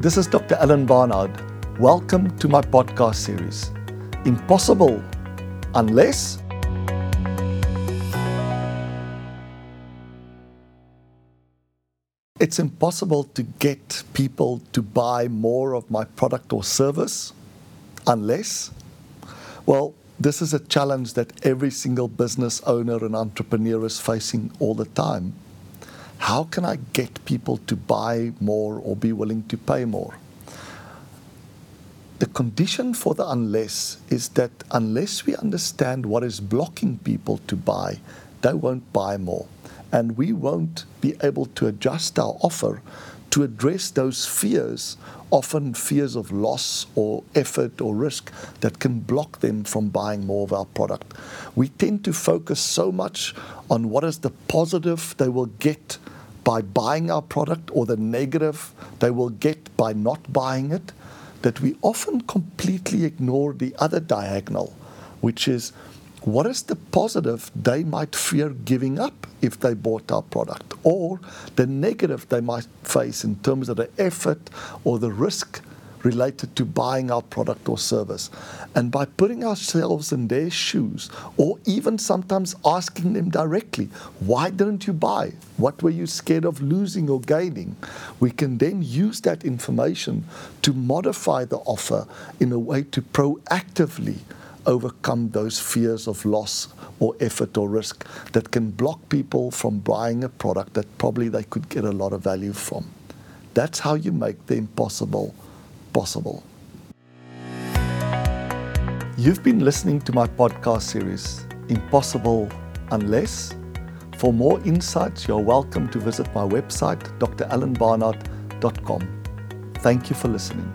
This is Dr. Alan Barnard. Welcome to my podcast series. Impossible unless it's impossible to get people to buy more of my product or service unless, well, this is a challenge that every single business owner and entrepreneur is facing all the time. How can I get people to buy more or be willing to pay more? The condition for the unless is that unless we understand what is blocking people to buy, they won't buy more. And we won't be able to adjust our offer to address those fears, often fears of loss or effort or risk that can block them from buying more of our product. We tend to focus so much on what is the positive they will get by buying our product or the negative they will get by not buying it that we often completely ignore the other diagonal, which is what is the positive they might fear giving up if they bought our product, or the negative they might face in terms of the effort or the risk related to buying our product or service. And by putting ourselves in their shoes, or even sometimes asking them directly, why didn't you buy? What were you scared of losing or gaining? We can then use that information to modify the offer in a way to proactively overcome those fears of loss or effort or risk that can block people from buying a product that probably they could get a lot of value from. That's how you make the impossible possible. You've been listening to my podcast series, Impossible Unless. For more insights, you're welcome to visit my website, dralanbarnard.com. Thank you for listening.